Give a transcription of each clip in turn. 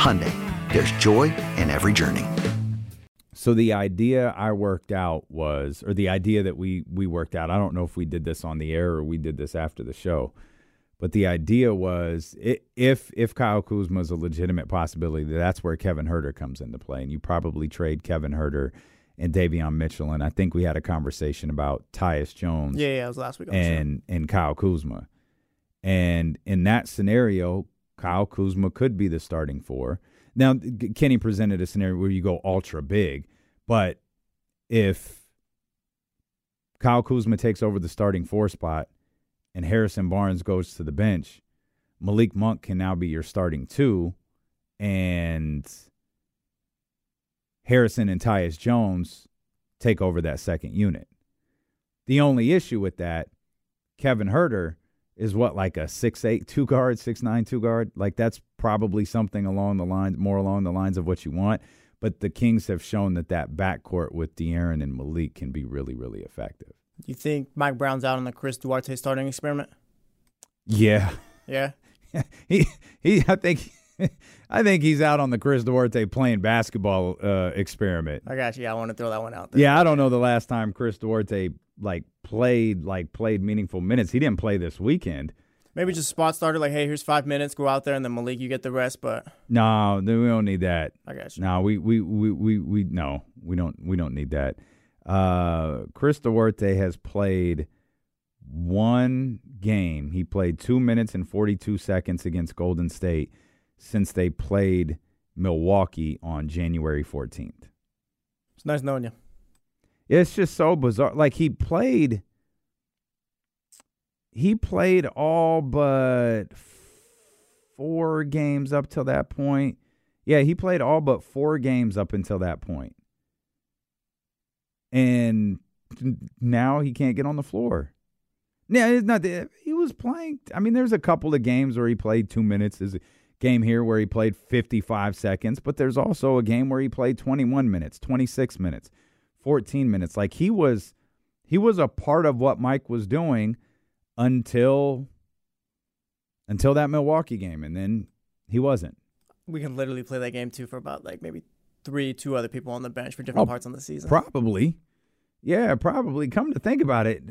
Hyundai, there's joy in every journey. So the idea I worked out was, or the idea that we we worked out. I don't know if we did this on the air or we did this after the show, but the idea was if if Kyle Kuzma is a legitimate possibility, that's where Kevin Huerter comes into play, and you probably trade Kevin Huerter and Davion Mitchell. And I think we had a conversation about Tyus Jones Yeah, yeah, it was last week on the show. and and Kyle Kuzma. And in that scenario, Kyle Kuzma could be the starting four. Now, Kenny presented a scenario where you go ultra big, but if Kyle Kuzma takes over the starting four spot and Harrison Barnes goes to the bench, Malik Monk can now be your starting two, and Harrison and Tyus Jones take over that second unit. The only issue with that, Kevin Huerter is what like a six eight two guard, six nine two guard. Like that's probably something along the lines, more along the lines of what you want. But the Kings have shown that that backcourt with De'Aaron and Malik can be really, really effective. You think Mike Brown's out on the Chris Duarte starting experiment? Yeah, Yeah. he he. I think I think he's out on the Chris Duarte playing basketball uh, experiment. I got you. I want to throw that one out there. Yeah, I don't know the last time Chris Duarte like played like played meaningful minutes. He didn't play this weekend. Maybe just spot starter, like, hey, here's five minutes, go out there, and then Malik, you get the rest. But No, we don't need that. I got you. No, we we we we, we no, we don't we don't need that. Uh, Chris Duarte has played one game. He played two minutes and forty two seconds against Golden State since they played Milwaukee on January fourteenth. It's nice knowing you. It's just so bizarre. Like he played he played all but four games up till that point. Yeah, he played all but four games up until that point. And now he can't get on the floor. Yeah, it's not he was playing. I mean, there's a couple of games where he played two minutes. There's a game here where he played 55 seconds, but there's also a game where he played 21 minutes, 26 minutes, 14 minutes. Like he was, he was a part of what Mike was doing until until that Milwaukee game, and then he wasn't. We can literally play that game too for about like maybe three, two other people on the bench for different Oh, parts on the season. Probably. Yeah, probably. Come to think about it,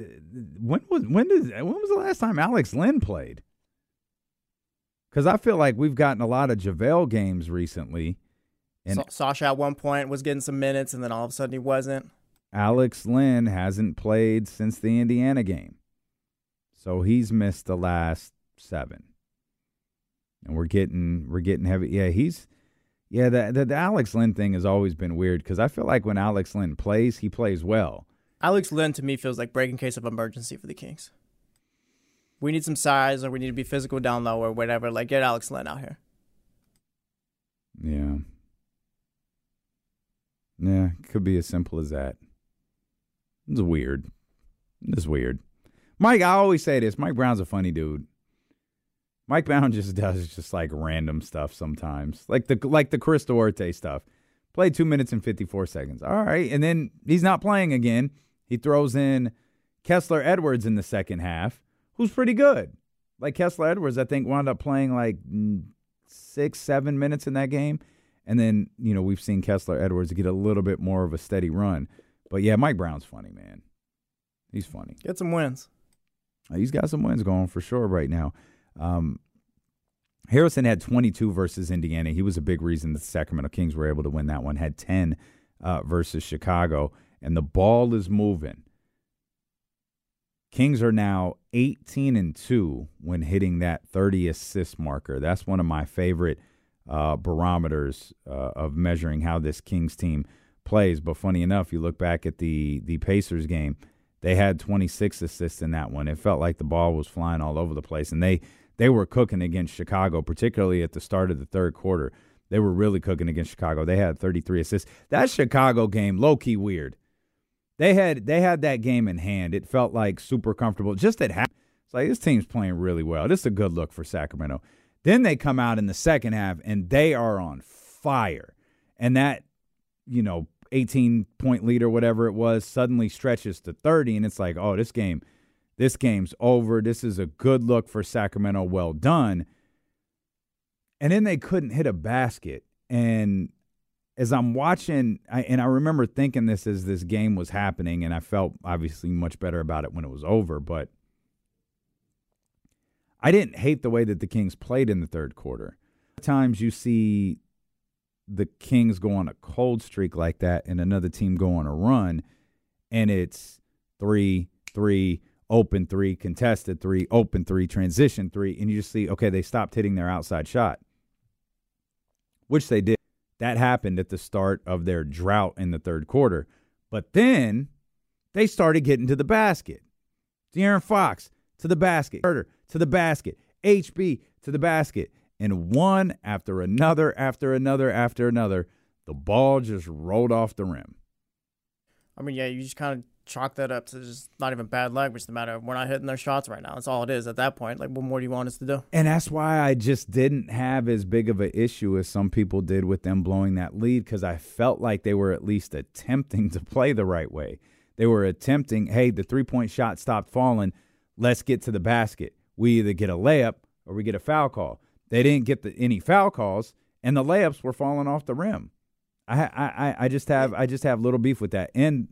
when was when did when was the last time Alex Len played? Because I feel like we've gotten a lot of JaVale games recently, and Sa- Sasha at one point was getting some minutes, and then all of a sudden he wasn't. Alex Len hasn't played since the Indiana game. So he's missed the last seven. And we're getting we're getting heavy. Yeah, he's yeah, the the, the Alex Len thing has always been weird because I feel like when Alex Len plays, he plays well. Alex Len to me feels like breaking case of emergency for the Kings. We need some size, or we need to be physical down low, or whatever. Like get Alex Len out here. Yeah. Yeah, could be as simple as that. It's weird. It's weird. Mike, I always say this. Mike Brown's a funny dude. Mike Brown just does just like random stuff sometimes, like the like the Chris Duarte stuff. Played two minutes and 54 seconds. All right. And then he's not playing again. He throws in Kessler Edwards in the second half, who's pretty good. Like Kessler Edwards, I think, wound up playing like six, seven minutes in that game. And then, you know, we've seen Kessler Edwards get a little bit more of a steady run. But yeah, Mike Brown's funny, man. He's funny. Get some wins. He's got some wins going for sure right now. Um, Harrison had 22 versus Indiana. He was a big reason the Sacramento Kings were able to win that one. Had 10 uh, versus Chicago, and the ball is moving. Kings are now 18 and 2 when hitting that 30 assist marker. That's one of my favorite uh, barometers uh, of measuring how this Kings team plays. But funny enough, you look back at the the Pacers game, they had 26 assists in that one. It felt like the ball was flying all over the place, and they they were cooking against Chicago, particularly at the start of the third quarter. They were really cooking against Chicago. They had 33 assists. That Chicago game, low key weird. They had they had that game in hand. It felt like super comfortable. Just at half, it's like this team's playing really well. This is a good look for Sacramento. Then they come out in the second half and they are on fire. And that, you know, 18 point lead or whatever it was suddenly stretches to 30 and it's like, "Oh, this game this game's over. This is a good look for Sacramento. Well done." And then they couldn't hit a basket and as I'm watching, I, and I remember thinking this as this game was happening, and I felt obviously much better about it when it was over, but I didn't hate the way that the Kings played in the third quarter. Times you see the Kings go on a cold streak like that and another team go on a run, and it's three, three, open three, contested three, open three, transition three, and you just see, okay, they stopped hitting their outside shot, which they did. That happened at the start of their drought in the third quarter. But then they started getting to the basket. De'Aaron Fox to the basket. Carter to the basket. HB to the basket. And one after another, after another, after another, the ball just rolled off the rim. I mean, yeah, you just kind of chalk that up to just not even bad luck, which is the matter of we're not hitting their shots right now. That's all it is at that point. Like, what more do you want us to do? And that's why I just didn't have as big of an issue as some people did with them blowing that lead because I felt like they were at least attempting to play the right way. They were attempting, hey, the three point shot stopped falling. Let's get to the basket. We either get a layup or we get a foul call. They didn't get the, any foul calls, and the layups were falling off the rim. I, I I just have I just have little beef with that. And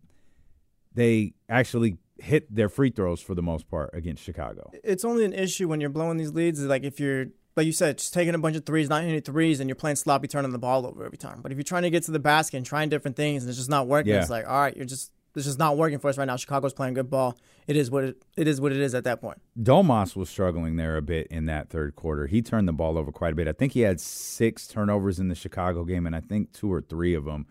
they actually hit their free throws for the most part against Chicago. It's only an issue when you're blowing these leads. Like if you're, like you said, just taking a bunch of threes, not hitting threes, and you're playing sloppy, turning the ball over every time. But if you're trying to get to the basket and trying different things and it's just not working, Yeah. it's like, all right, you're just this is not working for us right now. Chicago's playing good ball. It is what it, it is what it is at that point. Domas was struggling there a bit in that third quarter. He turned the ball over quite a bit. I think he had six turnovers in the Chicago game, and I think two or three of them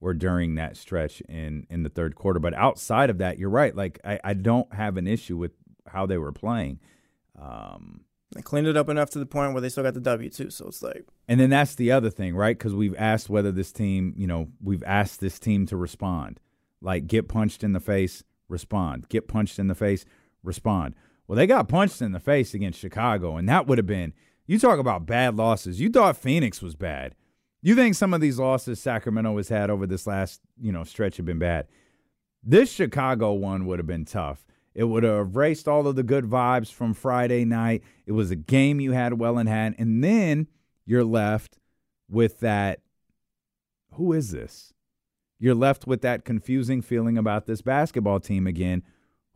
were during that stretch in in the third quarter. But outside of that, you're right. Like I, I don't have an issue with how they were playing. Um, They cleaned it up enough to the point where they still got the W too. So it's like And then that's the other thing, right? Because we've asked whether this team, you know, we've asked this team to respond. Like get punched in the face, respond. Get punched in the face, respond. Well, they got punched in the face against Chicago, and that would have been, you talk about bad losses. You thought Phoenix was bad. You think some of these losses Sacramento has had over this last, you know, stretch have been bad. This Chicago one would have been tough. It would have erased all of the good vibes from Friday night. It was a game you had well in hand. And then you're left with that who is this? You're left with that confusing feeling about this basketball team again.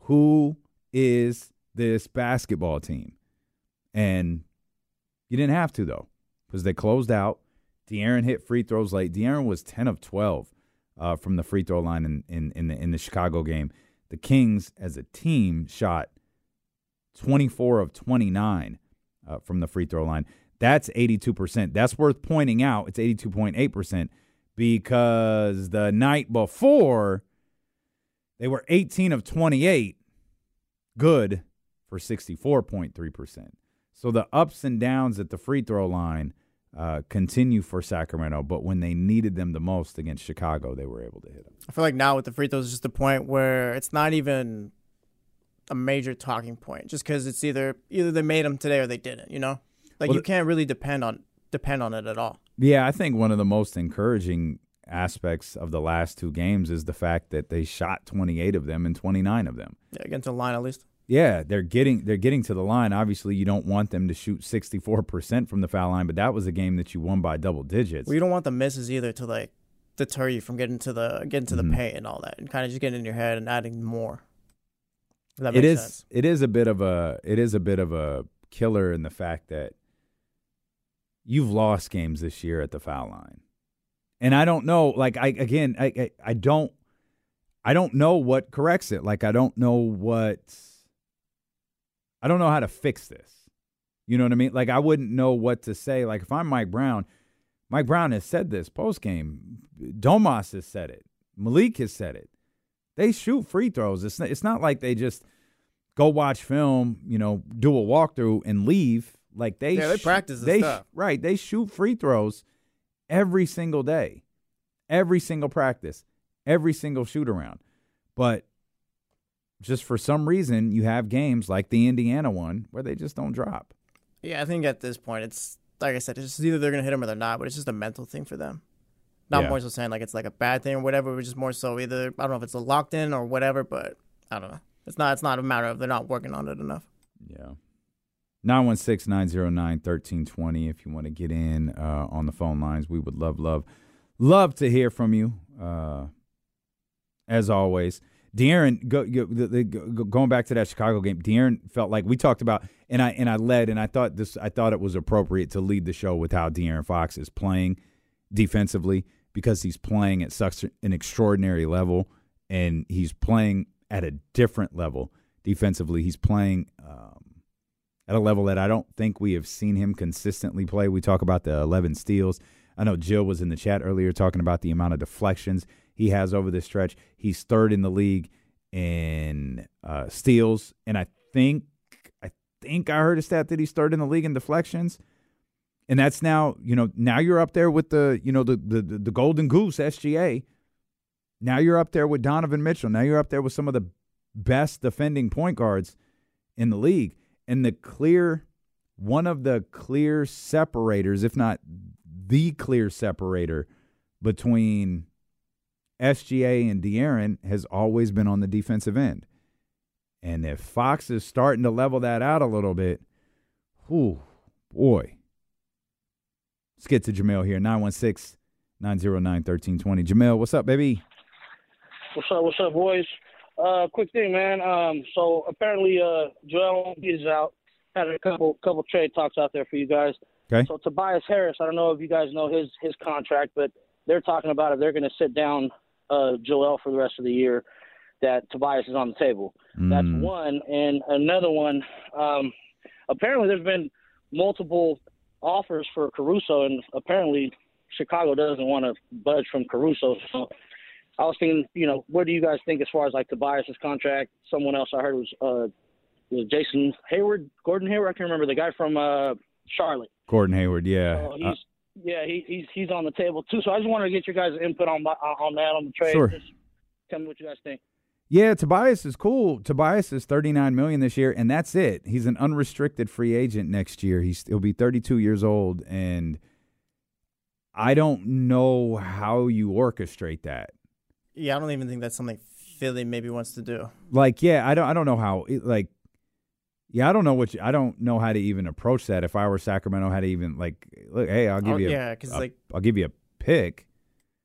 Who is this basketball team? And you didn't have to, though, because they closed out. De'Aaron hit free throws late. De'Aaron was 10 of 12 uh, from the free throw line in, in, in, the, in the Chicago game. The Kings, as a team, shot 24 of 29 uh, from the free throw line. That's 82%. That's worth pointing out. It's 82.8% because the night before, they were 18 of 28, good for 64.3%. So the ups and downs at the free throw line uh, continue for Sacramento, but when they needed them the most against Chicago, they were able to hit them. I feel like now with the free throws, it's just a point where it's not even a major talking point, just because it's either either they made them today or they didn't. You know, like Well, you can't really depend on depend on it at all. Yeah, I think one of the most encouraging aspects of the last two games is the fact that they shot 28 of them and 29 of them. Yeah, to the line at least. Yeah, they're getting they're getting to the line. Obviously, you don't want them to shoot 64% from the foul line, but that was a game that you won by double digits. Well, you don't want the misses either to like deter you from getting to the getting to the mm-hmm. paint and all that, and kind of just getting in your head and adding more. It is sense. it is a bit of a it is a bit of a killer in the fact that you've lost games this year at the foul line. And I don't know like I again I I, I don't I don't know what corrects it. Like I don't know what I don't know how to fix this. You know what I mean? Like I wouldn't know what to say. Like if I'm Mike Brown, Mike Brown has said this post game. Domas has said it. Malik has said it. They shoot free throws. It's not, it's not like they just go watch film, you know, do a walkthrough and leave. Like they Yeah, they practice they sh- stuff. right. They shoot free throws every single day, every single practice, every single shoot around. But just for some reason, you have games like the Indiana one where they just don't drop. Yeah, I think at this point, it's like I said, it's just either they're gonna hit them or they're not, but it's just a mental thing for them. Not Yeah. more so saying like it's like a bad thing or whatever, but just more so either I don't know if it's a locked in or whatever, but I don't know. It's not. It's not a matter of they're not working on it enough. Yeah. 916 909 1320. If you want to get in uh, on the phone lines, we would love, love, love to hear from you. Uh, as always, De'Aaron, go, go, go, going back to that Chicago game, De'Aaron felt like we talked about, and I and I led, and I thought this, I thought it was appropriate to lead the show with how De'Aaron Fox is playing defensively because he's playing at such an extraordinary level, and he's playing at a different level defensively. He's playing. Um, at a level that I don't think we have seen him consistently play. We talk about the 11 steals. I know Jill was in the chat earlier talking about the amount of deflections he has over this stretch. He's third in the league in uh, steals, and I think I think I heard a stat that he's third in the league in deflections. And that's now, you know, now you're up there with the, you know, the the the Golden Goose SGA. Now you're up there with Donovan Mitchell. Now you're up there with some of the best defending point guards in the league and the clear one of the clear separators if not the clear separator between SGA and De'Aaron has always been on the defensive end. And if Fox is starting to level that out a little bit, whew, boy. Let's get to Jamel here. 916 909 1320. Jamel, what's up, baby? What's up? What's up, boys? Uh, quick thing, man. Um, so apparently, uh, Joel is out. Had a couple couple trade talks out there for you guys. Okay. So Tobias Harris, I don't know if you guys know his his contract, but they're talking about if they're going to sit down uh, Joel for the rest of the year, that Tobias is on the table. That's Mm. one, and another one. Um, apparently, there's been multiple offers for Caruso, and apparently Chicago doesn't want to budge from Caruso. So I was thinking, you know, what do you guys think as far as like Tobias's contract? Someone else I heard was uh, was Jason Hayward, Gordon Hayward. I can't remember the guy from uh, Charlotte. Gordon Hayward, yeah. So he's Uh, yeah, he, he's he's on the table too. So I just wanted to get your guys' input on on that on the trade. Sure. Just tell me what you guys think. Yeah, Tobias is cool. Tobias is 39 million this year and that's it. He's an unrestricted free agent next year. He's he'll be 32 years old and I don't know how you orchestrate that. Yeah, I don't even think that's something Philly maybe wants to do. Like, yeah, I don't I don't know how it, like yeah, I don't know what you, I don't know how to even approach that. If I were Sacramento, how to even like look, hey, I'll give Oh, you a, yeah, because like I'll give you a pick.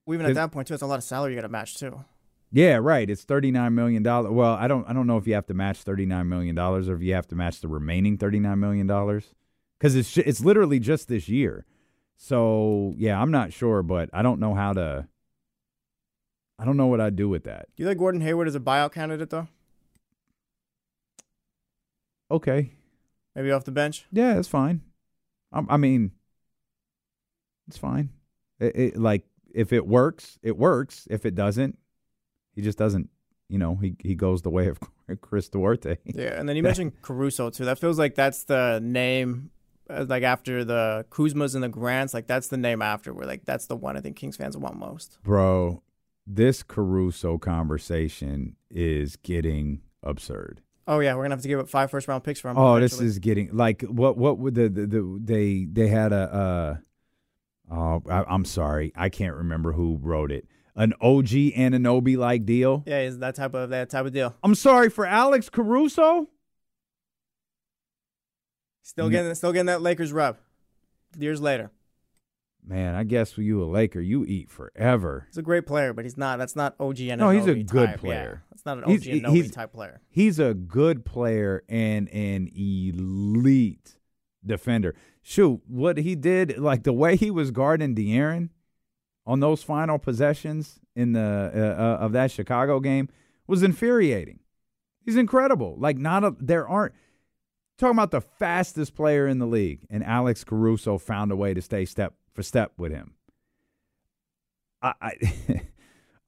even at that point too, it's a lot of salary you got to match too. Yeah, right. It's thirty nine million dollars. Well, I don't I don't know if you have to match thirty nine million dollars or if you have to match the remaining thirty nine million dollars because it's it's literally just this year. So yeah, I'm not sure, but I don't know how to. I don't know what I'd do with that. Do you think Gordon Hayward is a buyout candidate though? Okay, Maybe off the bench. yeah, it's fine. I, I mean, it's fine. It, it like if it works, it works. If it doesn't, he just doesn't. You know, he he goes the way of Chris Duarte. Yeah, and then you mentioned Caruso too. That feels like that's the name, uh, like after the Kuzmas and the Grants. Like that's the name after. Where like that's the one I think Kings fans want most. Bro, this Caruso conversation is getting absurd. Oh yeah, we're gonna have to give up five first round picks for him. Oh, this is getting like what what would the, the, the they they had a uh Oh, I, I'm sorry. I can't remember who wrote it. An OG Anunoby like deal. Yeah, is that type of that type of deal. I'm sorry for Alex Caruso. Still getting still getting that Lakers rub. Years later, Man, I guess you a Laker, you eat forever. he's a great player, but he's not. That's not OG and No, he's a good player. That's not an He's- OG and he's- type player. He's a good player and an elite defender. Shoot, what he did, like the way he was guarding De'Aaron on those final possessions in the uh, uh, of that Chicago game was infuriating. He's incredible. Like not a, there aren't talking about the fastest player in the league, and Alex Caruso found a way to stay step for step with him. I, I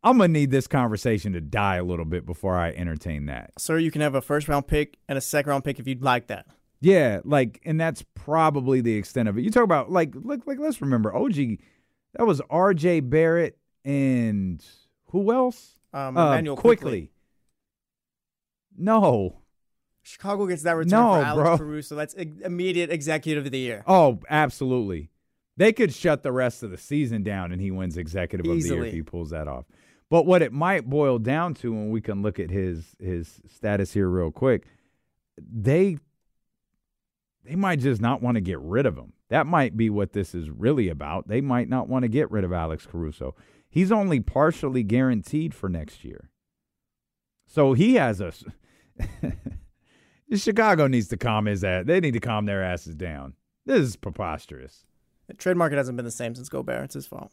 I'm gonna need this conversation to die a little bit before I entertain that. Sir, you can have a first round pick and a second round pick if you'd like that. Yeah, like, and that's probably the extent of it. You talk about like, like, like. Let's remember, OG. That was R.J. Barrett and who else? Um, Uh, Immanuel Quickley. quickly. No. Chicago gets that return No, for Alex bro. Caruso. That's immediate executive of the year. Oh, absolutely. They could shut the rest of the season down, and he wins executive of the year if he pulls that off. But what it might boil down to, and we can look at his his status here real quick, they they might just not want to get rid of him. That might be what this is really about. They might not want to get rid of Alex Caruso. He's only partially guaranteed for next year. So he has a Chicago needs to calm his ass. They need to calm their asses down. This is preposterous. The trade market hasn't been the same since Gobert. It's his fault.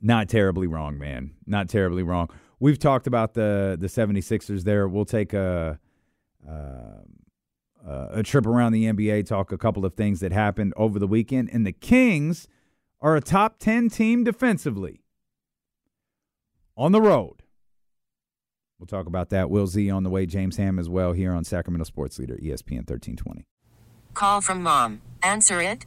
Not terribly wrong, man. Not terribly wrong. We've talked about the the 76ers there. We'll take a uh, uh, a trip around the NBA, talk a couple of things that happened over the weekend. And the Kings are a top 10 team defensively on the road. We'll talk about that. Will Z on the way. James Ham as well here on Sacramento Sports Leader, ESPN 1320. Call from mom. Answer it.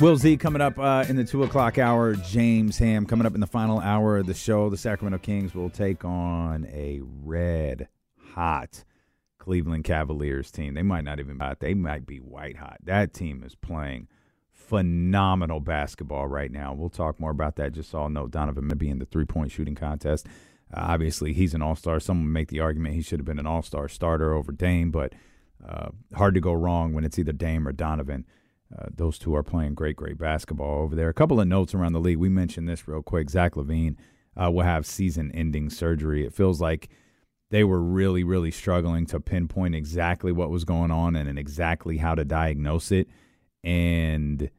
Will Z coming up uh, in the two o'clock hour. James Ham coming up in the final hour of the show. The Sacramento Kings will take on a red hot Cleveland Cavaliers team. They might not even be hot. They might be white hot. That team is playing phenomenal basketball right now. We'll talk more about that. Just saw no Donovan may be in the three point shooting contest. Uh, obviously, he's an all star. Someone make the argument he should have been an all star starter over Dame, but uh, hard to go wrong when it's either Dame or Donovan. Uh, those two are playing great, great basketball over there. A couple of notes around the league. We mentioned this real quick. Zach LaVine uh, will have season ending surgery. It feels like they were really, really struggling to pinpoint exactly what was going on and exactly how to diagnose it. And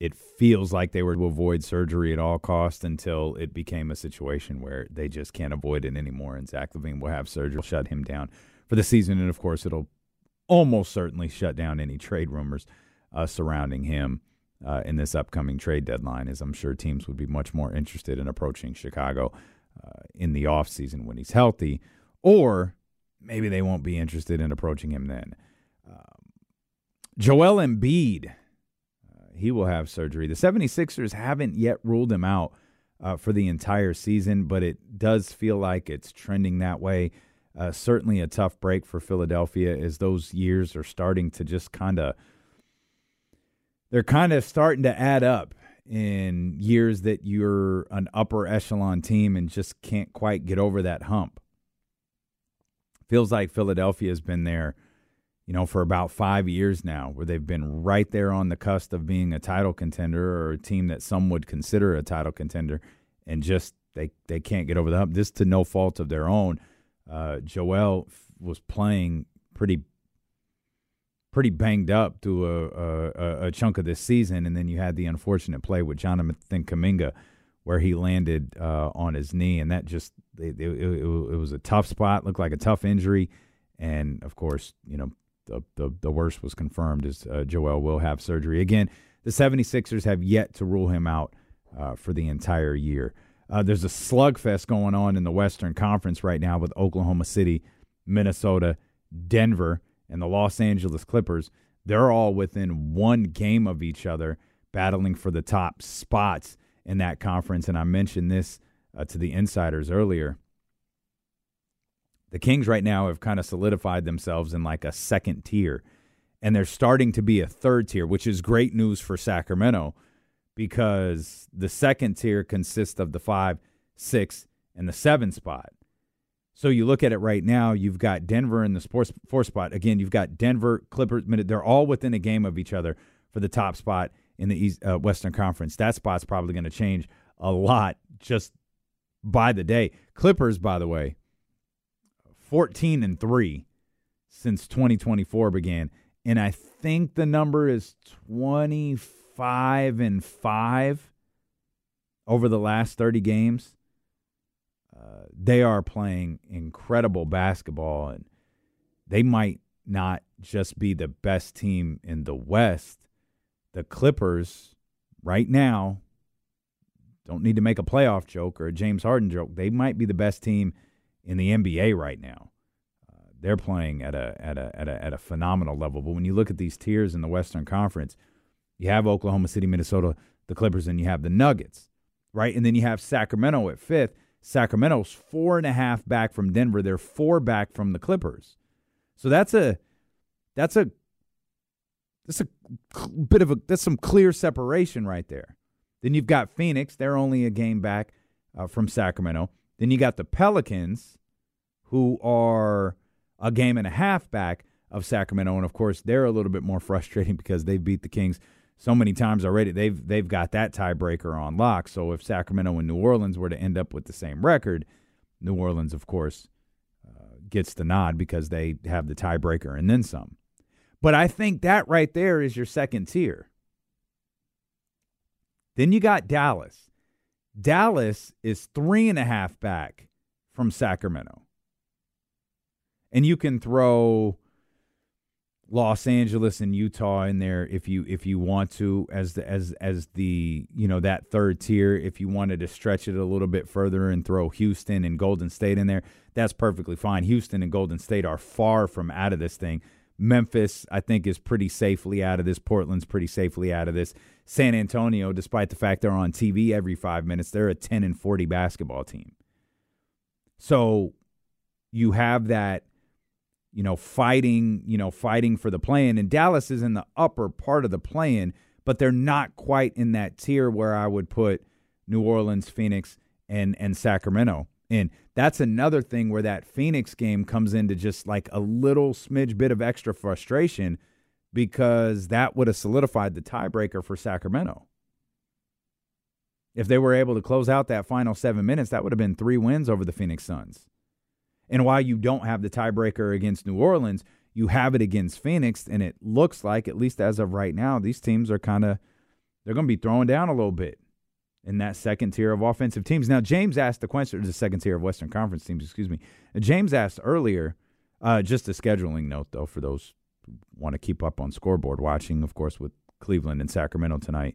it feels like they were to avoid surgery at all costs until it became a situation where they just can't avoid it anymore. And Zach LaVine will have surgery, shut him down for the season. And of course, it'll almost certainly shut down any trade rumors uh, surrounding him uh, in this upcoming trade deadline, as I'm sure teams would be much more interested in approaching Chicago uh, in the offseason when he's healthy, or maybe they won't be interested in approaching him then. Um, Joel Embiid, uh, he will have surgery. The 76ers haven't yet ruled him out uh, for the entire season, but it does feel like it's trending that way. Uh, certainly a tough break for Philadelphia as those years are starting to just kind of they're kind of starting to add up in years that you're an upper echelon team and just can't quite get over that hump. Feels like Philadelphia has been there, you know, for about five years now, where they've been right there on the cusp of being a title contender or a team that some would consider a title contender, and just they they can't get over the hump. This to no fault of their own. Uh, Joel was playing pretty pretty banged up through a, a, a, chunk of this season, and then you had the unfortunate play with Jonathan Kuminga, where he landed uh, on his knee, and that just it, it, it, it, was a tough spot, looked like a tough injury, and of course, you know the the, the worst was confirmed as uh, Joel will have surgery again. The 76ers have yet to rule him out uh, for the entire year. Uh, there's a slugfest going on in the Western Conference right now with Oklahoma City, Minnesota, Denver and the Los Angeles Clippers, they're all within one game of each other, battling for the top spots in that conference. And I mentioned this uh, to the insiders earlier. The Kings right now have kind of solidified themselves in like a second tier, and they're starting to be a third tier, which is great news for Sacramento because the second tier consists of the five, six, and the seven spot. So you look at it right now, you've got Denver in the sports four spot. Again, you've got Denver, Clippers, they're all within a game of each other for the top spot in the East, uh, Western Conference. That spot's probably going to change a lot just by the day. Clippers, by the way, 14 and 3 since 2024 began. And I think the number is 25 and 5 over the last 30 games they are playing incredible basketball, and they might not just be the best team in the West. The Clippers, right now, don't need to make a playoff joke or a James Harden joke. They might be the best team in the NBA right now. Uh, they're playing at a at a at a at a phenomenal level. But when you look at these tiers in the Western Conference, you have Oklahoma City, Minnesota, the Clippers, and you have the Nuggets, right? And then you have Sacramento at fifth. Sacramento's four and a half back from Denver. They're four back from the Clippers. So that's a that's a that's a bit of a that's some clear separation right there. Then you've got Phoenix. They're only a game back uh, from Sacramento. Then you got the Pelicans, who are a game and a half back of Sacramento, and of course they're a little bit more frustrating because they beat the Kings so many times already. They've they've got that tiebreaker on lock. So if Sacramento and New Orleans were to end up with the same record, New Orleans, of course, uh, gets the nod because they have the tiebreaker and then some. But I think that right there is your second tier. Then you got Dallas. Dallas is three and a half back from Sacramento. And you can throw Los Angeles and Utah in there if you if you want to as the as as the you know that third tier if you wanted to stretch it a little bit further and throw Houston and Golden State in there that's perfectly fine. Houston and Golden State are far from out of this thing. Memphis I think is pretty safely out of this. Portland's pretty safely out of this. San Antonio despite the fact they're on TV every 5 minutes, they're a 10 and 40 basketball team. So you have that you know, fighting, you know, fighting for the play-in. And Dallas is in the upper part of the play-in, but they're not quite in that tier where I would put New Orleans, Phoenix, and and Sacramento. And that's another thing where that Phoenix game comes into just like a little smidge bit of extra frustration because that would have solidified the tiebreaker for Sacramento. If they were able to close out that final seven minutes, that would have been three wins over the Phoenix Suns. And while you don't have the tiebreaker against New Orleans, you have it against Phoenix, and it looks like, at least as of right now, these teams are kind of they're going to be throwing down a little bit in that second tier of offensive teams. Now, James asked the question, the second tier of Western Conference teams, excuse me. James asked earlier, uh, just a scheduling note though, for those who want to keep up on scoreboard watching, of course, with Cleveland and Sacramento tonight.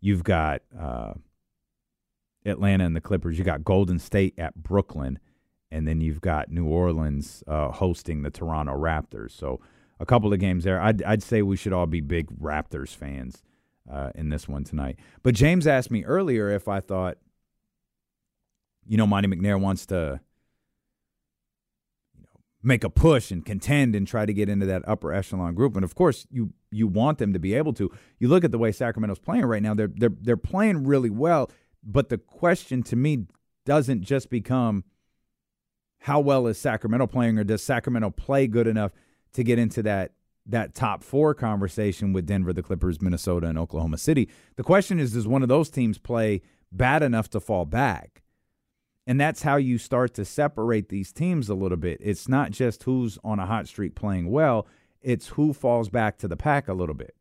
You've got uh, Atlanta and the Clippers. You got Golden State at Brooklyn and then you've got New Orleans uh, hosting the Toronto Raptors. So a couple of games there. I'd, I'd say we should all be big Raptors fans uh, in this one tonight. But James asked me earlier if I thought, you know, Monte McNair wants to, you know, make a push and contend and try to get into that upper echelon group. And of course, you you want them to be able to. You look at the way Sacramento's playing right now; they're they're they're playing really well. But the question to me doesn't just become how well is Sacramento playing, or does Sacramento play good enough to get into that that top four conversation with Denver, the Clippers, Minnesota, and Oklahoma City? The question is, does one of those teams play bad enough to fall back? And that's how you start to separate these teams a little bit. It's not just who's on a hot streak playing well, it's who falls back to the pack a little bit.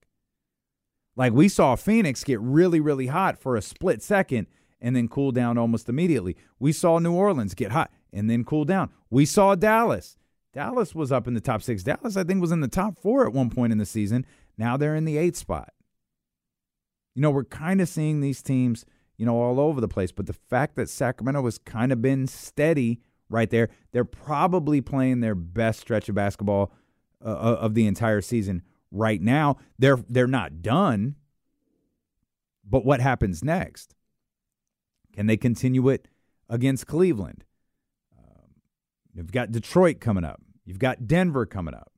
Like we saw Phoenix get really, really hot for a split second and then cool down almost immediately. We saw New Orleans get hot and then cool down. We saw Dallas. Dallas was up in the top six. Dallas, I think, was in the top four at one point in the season. Now they're in the eighth spot. You know, we're kind of seeing these teams you know, all over the place. But the fact that Sacramento has kind of been steady right there, they're probably playing their best stretch of basketball uh, uh, of the entire season right now. They're they're not done. But what happens next? Can they continue it against Cleveland? You've got Detroit coming up. You've got Denver coming up.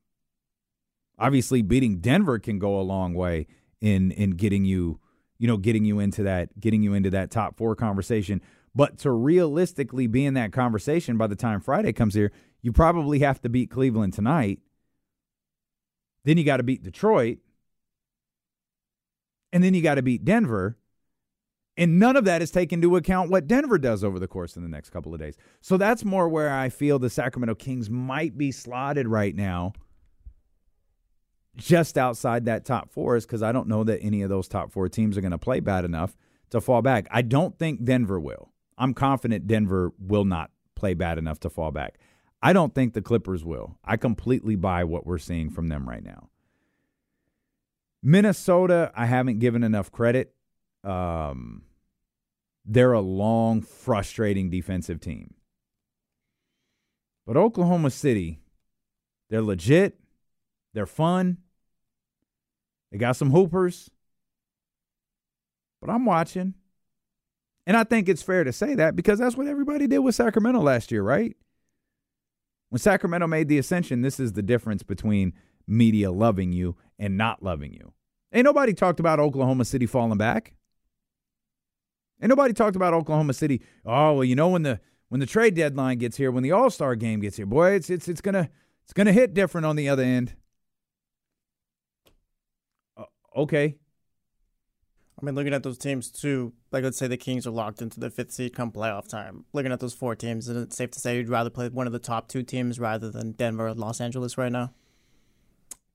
Obviously, beating Denver can go a long way in in getting you you know, getting you into that, getting you into that top four conversation. But to realistically be in that conversation by the time Friday comes here, you probably have to beat Cleveland tonight. Then you got to beat Detroit. And then you got to beat Denver. And none of that is taken into account what Denver does over the course of the next couple of days. So that's more where I feel the Sacramento Kings might be slotted right now just outside that top four is because I don't know that any of those top four teams are going to play bad enough to fall back. I don't think Denver will. I'm confident Denver will not play bad enough to fall back. I don't think the Clippers will. I completely buy what we're seeing from them right now. Minnesota, I haven't given enough credit. Um, they're a long, frustrating defensive team. But Oklahoma City, they're legit. They're fun. They got some hoopers. But I'm watching. And I think it's fair to say that because that's what everybody did with Sacramento last year, right? When Sacramento made the ascension, this is the difference between media loving you and not loving you. Ain't nobody talked about Oklahoma City falling back. Ain't nobody talked about Oklahoma City. Oh, well, you know when the when the trade deadline gets here, when the All Star game gets here, boy, it's it's it's gonna it's gonna hit different on the other end. Uh, okay. I mean, looking at those teams too, like let's say the Kings are locked into the fifth seed come playoff time. Looking at those four teams, is it safe to say you'd rather play one of the top two teams rather than Denver or Los Angeles right now?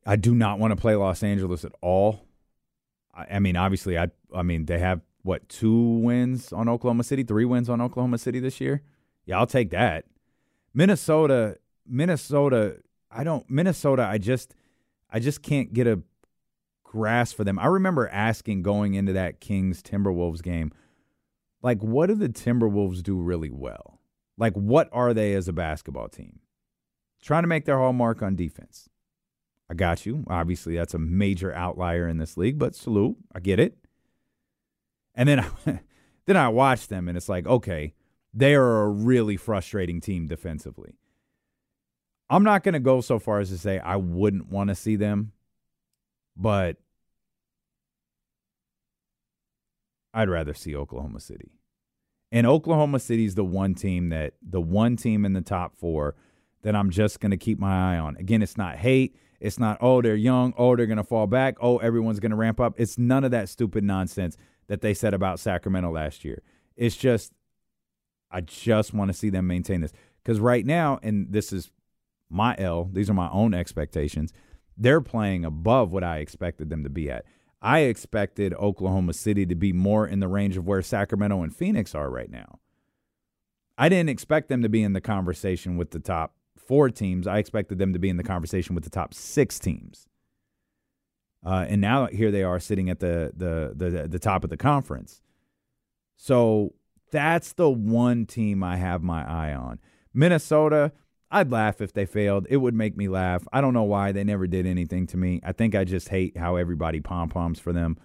I do not want to play Los Angeles at all. I, I mean, obviously, I I mean they have what two wins on Oklahoma City, three wins on Oklahoma City this year. Yeah, I'll take that. Minnesota, Minnesota, I don't Minnesota. I just I just can't get a grasp for them. I remember asking going into that Kings Timberwolves game, like, what do the Timberwolves do really well? Like, what are they as a basketball team? Trying to make their hallmark on defense. I got you. Obviously, that's a major outlier in this league, but salute. I get it. And then, I, then I watch them, and it's like, okay, they are a really frustrating team defensively. I'm not going to go so far as to say I wouldn't want to see them, but I'd rather see Oklahoma City. And Oklahoma City is the one team that the one team in the top four that I'm just going to keep my eye on. Again, it's not hate. It's not, oh, they're young. Oh, they're going to fall back. Oh, everyone's going to ramp up. It's none of that stupid nonsense that they said about Sacramento last year. It's just, I just want to see them maintain this. Because right now, and this is my L, these are my own expectations, they're playing above what I expected them to be at. I expected Oklahoma City to be more in the range of where Sacramento and Phoenix are right now. I didn't expect them to be in the conversation with the top four teams. I expected them to be in the conversation with the top six teams. Uh, and now here they are sitting at the, the the the top of the conference. So that's the one team I have my eye on. Minnesota, I'd laugh if they failed. It would make me laugh. I don't know why they never did anything to me. I think I just hate how everybody pom poms for them.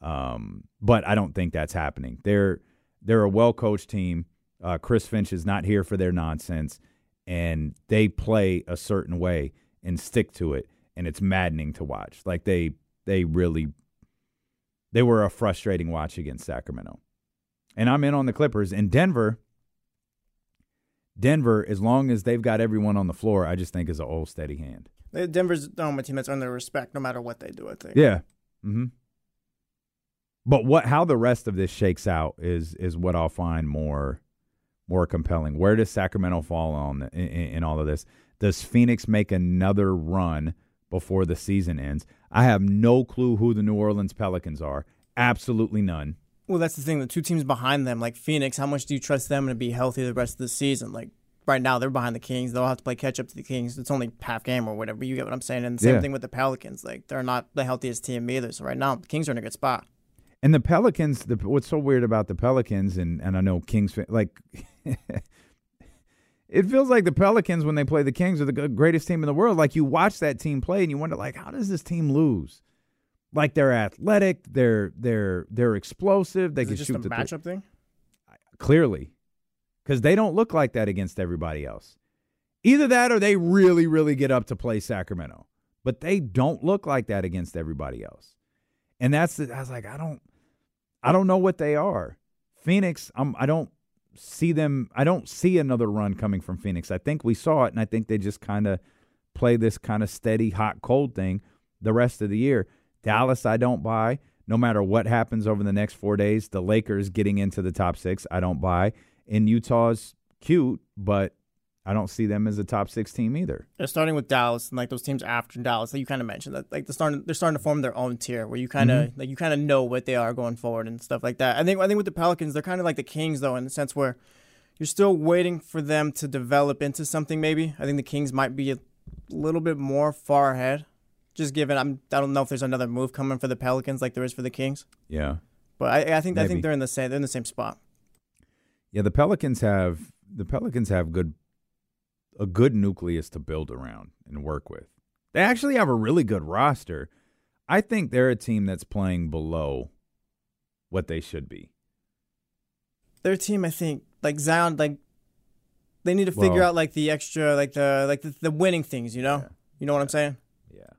Um, but I don't think that's happening. They're they're a well coached team. Uh, Chris Finch is not here for their nonsense, and they play a certain way and stick to it, and it's maddening to watch. Like they they really they were a frustrating watch against Sacramento. And I'm in on the Clippers and Denver. Denver, as long as they've got everyone on the floor, I just think is an old steady hand. Denver's the only team that's earned their respect no matter what they do. I think. Yeah. Mm-hmm. But what how the rest of this shakes out is is what I'll find more more compelling. Where does Sacramento fall on in, in, in all of this? Does Phoenix make another run before the season ends? I have no clue who the New Orleans Pelicans are. Absolutely none. Well, that's the thing. The two teams behind them, like Phoenix, how much do you trust them to be healthy the rest of the season? Like right now, they're behind the Kings. They'll have to play catch up to the Kings. It's only half game or whatever. You get what I'm saying? And the same Yeah. thing with the Pelicans. Like they're not the healthiest team either. So right now, the Kings are in a good spot. And the Pelicans, the, what's so weird about the Pelicans, and, and I know Kings, like, it feels like the Pelicans when they play the Kings are the greatest team in the world. Like you watch that team play and you wonder, like, how does this team lose? Like they're athletic, they're they're they're explosive, they Is can just shoot a the matchup thing? clearly, because they don't look like that against everybody else. Either that or they really really get up to play Sacramento, but they don't look like that against everybody else. And that's the, I was like, I don't, I don't know what they are. Phoenix, I'm, I don't see them. I don't see another run coming from Phoenix. I think we saw it, and I think they just kind of play this kind of steady hot cold thing the rest of the year. Dallas, I don't buy. No matter what happens over the next four days, the Lakers getting into the top six, I don't buy. And Utah's cute, but I don't see them as a top six team either. They're starting with Dallas and like those teams after Dallas, like you kind of mentioned that, like they're starting, they're starting to form their own tier where you kind of mm-hmm. like you kind of know what they are going forward and stuff like that. I think I think with the Pelicans, they're kind of like the Kings though, in the sense where you're still waiting for them to develop into something. Maybe I think the Kings might be a little bit more far ahead, just given I'm I don't know if there's another move coming for the Pelicans like there is for the Kings, Yeah. but I, I think I think they're in the same they're in the same spot. Yeah, the Pelicans have the Pelicans have good a good nucleus to build around and work with. They actually have a really good roster. I think they're a team that's playing below what they should be. their team, I think, like Zion, like they need to figure Well- out like the extra, like the like the, the winning things. You know, Yeah. you know what I'm saying. Yeah.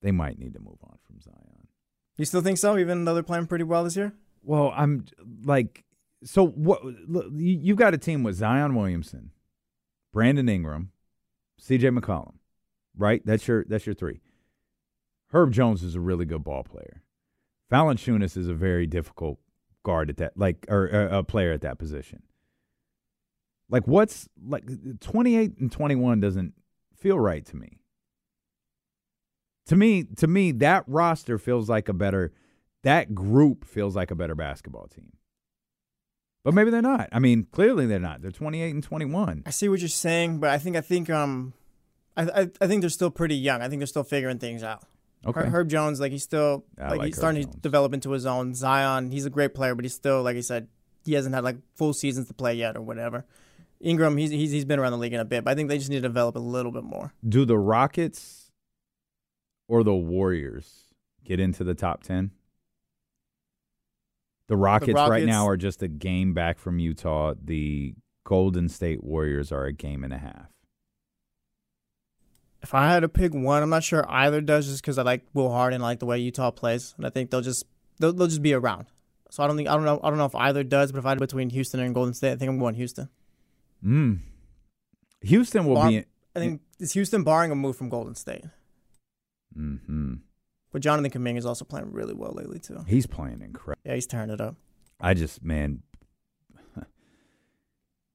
They might need to move on from Zion. You still think so, even though they're playing pretty well this year? Well, I'm like so what look, you've got a team with Zion Williamson, Brandon Ingram, CJ McCollum, right? That's your that's your 3. Herb Jones is a really good ball player. Valanciunas is a very difficult guard at that like or uh, a player at that position. Like what's like 28 and 21 doesn't feel right to me. To me, to me that roster feels like a better that group feels like a better basketball team. But maybe they're not. I mean, clearly they're not. They're 28 and 21. I see what you're saying, but I think I think um, I I, I think they're still pretty young. I think they're still figuring things out. Okay. Her- Herb Jones, like he's still I like, like he's Herb starting Jones. to develop into his own. Zion, he's a great player, but he's still like I said, he hasn't had like full seasons to play yet or whatever. Ingram, he's he's he's been around the league in a bit, but I think they just need to develop a little bit more. Do the Rockets or the Warriors get into the top 10? The Rockets, right Rockets- now are just a game back from Utah. The Golden State Warriors are a game and a half. If I had to pick one, I'm not sure either does, just because I like Will Hardy, I like the way Utah plays, and I think they'll just they'll, they'll just be around. So I don't think I don't know I don't know if either does, but if I had between Houston and Golden State, I think I'm going Houston. Mm. Houston will Bar- be. I think it's Houston barring a move from Golden State. hmm But Jonathan Kuminga is also playing really well lately too. He's playing incredible. Yeah, he's tearing it up. I just, man,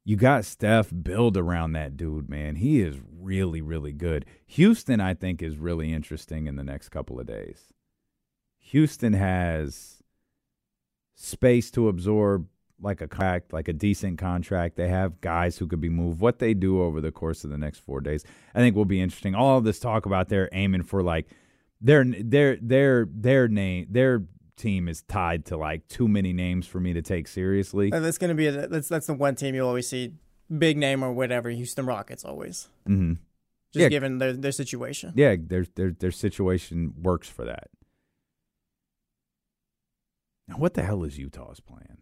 you got Steph build around that dude, man. He is really, really good. Houston, I think, is really interesting in the next couple of days. Houston has space to absorb like a contract, like a decent contract. They have guys who could be moved. What they do over the course of the next four days, I think will be interesting. All this talk about they're aiming for like their their their their name their team is tied to like too many names for me to take seriously. And that's gonna be a, that's that's the one team you'll always see big name or whatever. Houston Rockets always Mm-hmm. just Yeah. given their their situation. Yeah, their their their situation works for that. Now, what the hell is Utah's plan?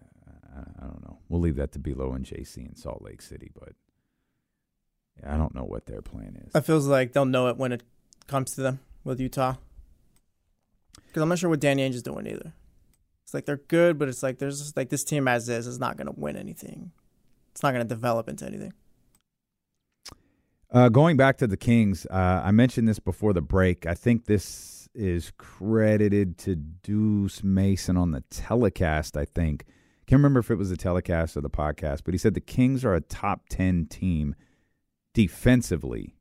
Uh, I, I don't know. We'll leave that to Below and JC in Salt Lake City, but I don't know what their plan is. It feels like they'll know it when it comes to them with Utah. Because I'm not sure what Danny Ainge is doing either. It's like they're good, but it's like there's like this team as is is not going to win anything. It's not going to develop into anything. Uh, going back to the Kings, uh, I mentioned this before the break. I think this is credited to Deuce Mason on the telecast. I think can't remember if it was the telecast or the podcast, but he said the Kings are a top ten team defensively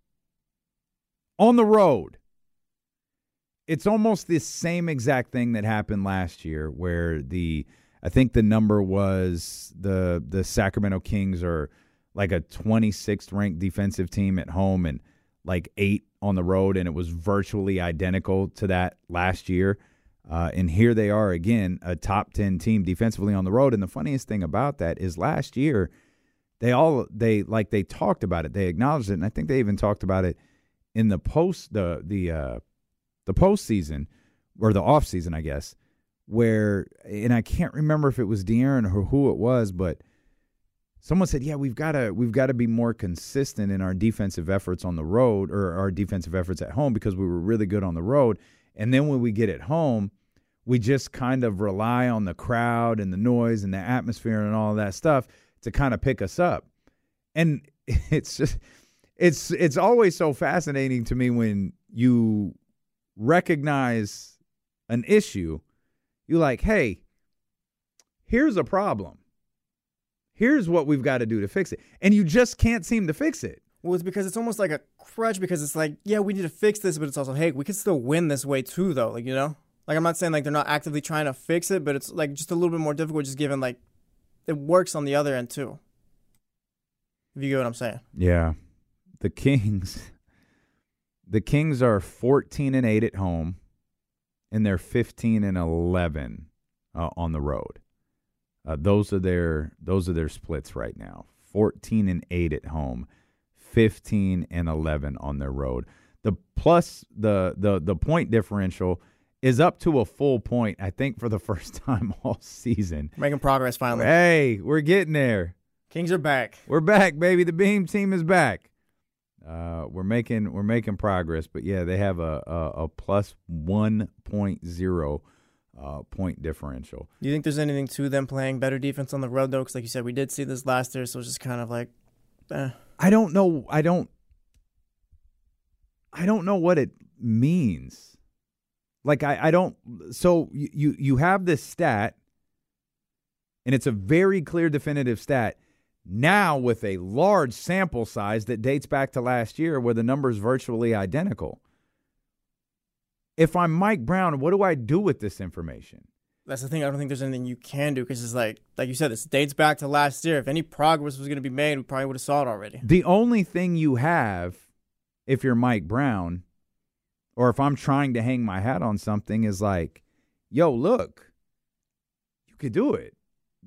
on the road. It's almost the same exact thing that happened last year, where the I think the number was the the Sacramento Kings are like a 26th ranked defensive team at home and like eight on the road, and it was virtually identical to that last year. Uh, and here they are again, a top 10 team defensively on the road. And the funniest thing about that is last year, they all they like they talked about it, they acknowledged it, and I think they even talked about it in the post the the uh, the postseason or the off season, I guess, where and I can't remember if it was De'Aaron or who it was, but someone said, "Yeah, we've got to we've got to be more consistent in our defensive efforts on the road or our defensive efforts at home because we were really good on the road, and then when we get at home." We just kind of rely on the crowd and the noise and the atmosphere and all that stuff to kind of pick us up. And it's just it's it's always so fascinating to me when you recognize an issue, you're like, "Hey, here's a problem. Here's what we've got to do to fix it." And you just can't seem to fix it. Well, it's because it's almost like a crutch because it's like, yeah, we need to fix this, but it's also, hey, we could still win this way too, though. Like, you know? Like, I'm not saying like they're not actively trying to fix it, but it's like just a little bit more difficult just given like it works on the other end too. If you get what I'm saying. Yeah. The Kings the Kings are 14 and 8 at home and they're 15 and 11 uh, on the road. Uh, those are their those are their splits right now. 14 and 8 at home, 15 and 11 on their road. The plus the the the point differential is up to a full point, I think, for the first time all season. Making progress finally. Hey, we're getting there. Kings are back. We're back, baby. The Beam team is back. Uh, we're making we're making progress, but yeah, they have a a, a plus one point zero uh, point differential. Do you think there's anything to them playing better defense on the road though? Because like you said, we did see this last year, so it's just kind of like, eh. I don't know. I don't. I don't know what it means. Like I, I don't. So you you have this stat, and it's a very clear, definitive stat. Now with a large sample size that dates back to last year, where the numbers virtually identical. If I'm Mike Brown, what do I do with this information? That's the thing. I don't think there's anything you can do because it's like, like you said, this dates back to last year. If any progress was going to be made, we probably would have saw it already. The only thing you have, if you're Mike Brown, or if I'm trying to hang my hat on something, is like, yo, look, you could do it.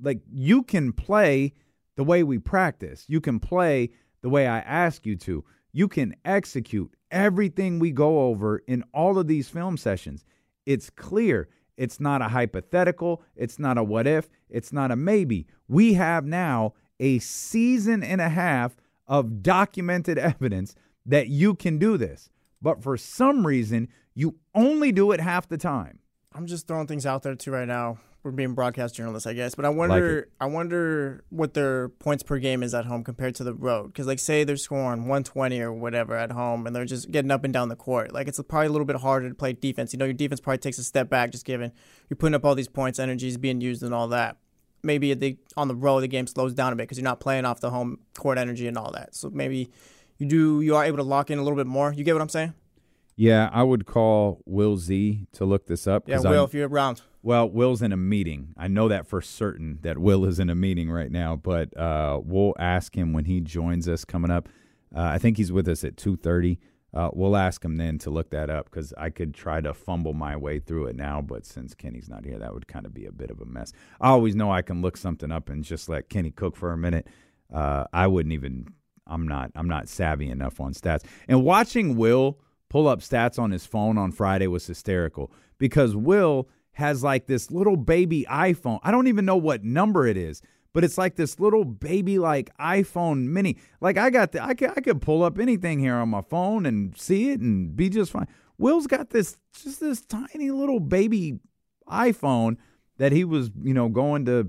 Like, you can play the way we practice, you can play the way I ask you to, you can execute everything we go over in all of these film sessions. It's clear. It's not a hypothetical. It's not a what if. It's not a maybe. We have now a season and a half of documented evidence that you can do this. But for some reason, you only do it half the time. I'm just throwing things out there too right now. We're being broadcast journalists, I guess. But I wonder, I wonder what their points per game is at home compared to the road. Because, like, say they're scoring 120 or whatever at home, and they're just getting up and down the court. Like, it's probably a little bit harder to play defense. You know, your defense probably takes a step back, just given you're putting up all these points, energies being used, and all that. Maybe the, on the road, the game slows down a bit because you're not playing off the home court energy and all that. So maybe you do, you are able to lock in a little bit more. You get what I'm saying? Yeah, I would call Will Z to look this up. Yeah, Will, I'm- if you're around. Well, Will's in a meeting. I know that for certain that Will is in a meeting right now, but uh, we'll ask him when he joins us coming up. Uh, I think he's with us at two thirty. Uh, we'll ask him then to look that up because I could try to fumble my way through it now, but since Kenny's not here, that would kind of be a bit of a mess. I always know I can look something up and just let Kenny cook for a minute. Uh, I wouldn't even. I'm not. I'm not savvy enough on stats. And watching Will pull up stats on his phone on Friday was hysterical because Will has like this little baby iPhone. I don't even know what number it is, but it's like this little baby like iPhone mini. Like I got the I could, I could pull up anything here on my phone and see it and be just fine. Will's got this just this tiny little baby iPhone that he was, you know, going to